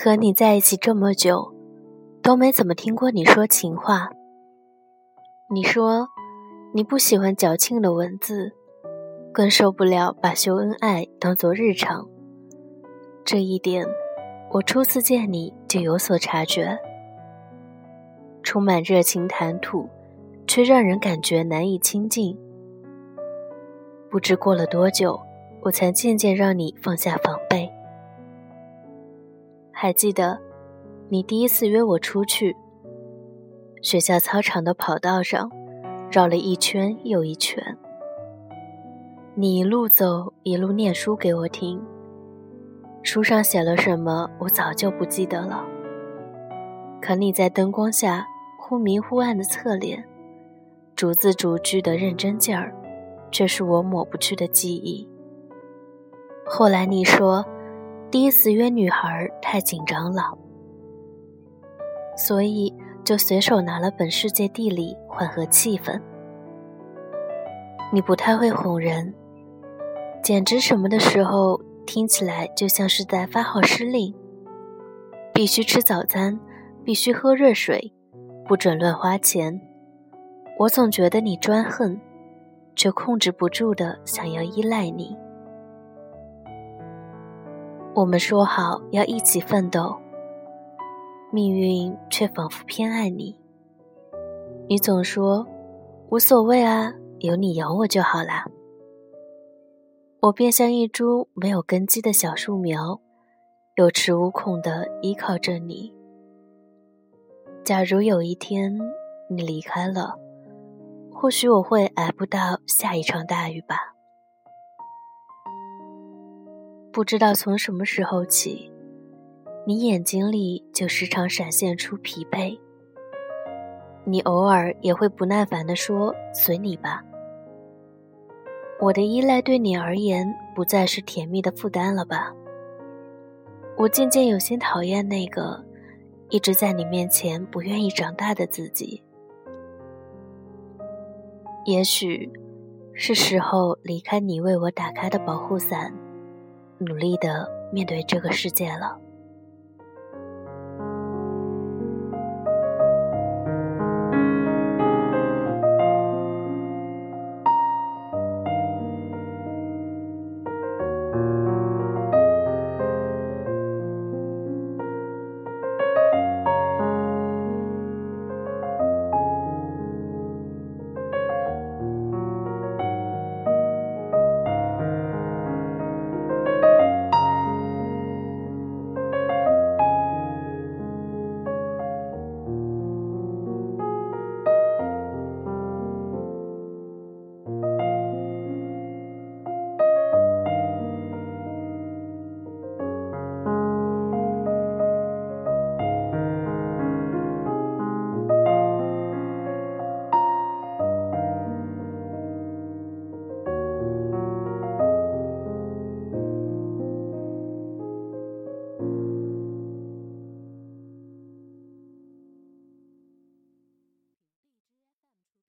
和你在一起这么久，都没怎么听过你说情话。你说你不喜欢矫情的文字，更受不了把秀恩爱当做日常。这一点，我初次见你就有所察觉。充满热情谈吐，却让人感觉难以亲近。不知过了多久，我才渐渐让你放下防备。还记得，你第一次约我出去，学校操场的跑道上，绕了一圈又一圈。你一路走，一路念书给我听。书上写了什么，我早就不记得了。可你在灯光下忽明忽暗的侧脸，逐字逐句的认真劲儿，却是我抹不去的记忆。后来你说。第一次约女孩太紧张了，所以就随手拿了本《世界地理》缓和气氛。你不太会哄人，简直什么的时候听起来就像是在发号施令。必须吃早餐，必须喝热水，不准乱花钱。我总觉得你专横，却控制不住的想要依赖你。我们说好要一起奋斗，命运却仿佛偏爱你。你总说无所谓啊，有你养我就好啦。我便像一株没有根基的小树苗，有恃无恐的依靠着你。假如有一天你离开了，或许我会挨不到下一场大雨吧。不知道从什么时候起，你眼睛里就时常闪现出疲惫。你偶尔也会不耐烦地说：“随你吧。”我的依赖对你而言不再是甜蜜的负担了吧？我渐渐有些讨厌那个一直在你面前不愿意长大的自己。也许是时候离开你为我打开的保护伞。努力的面对这个世界了。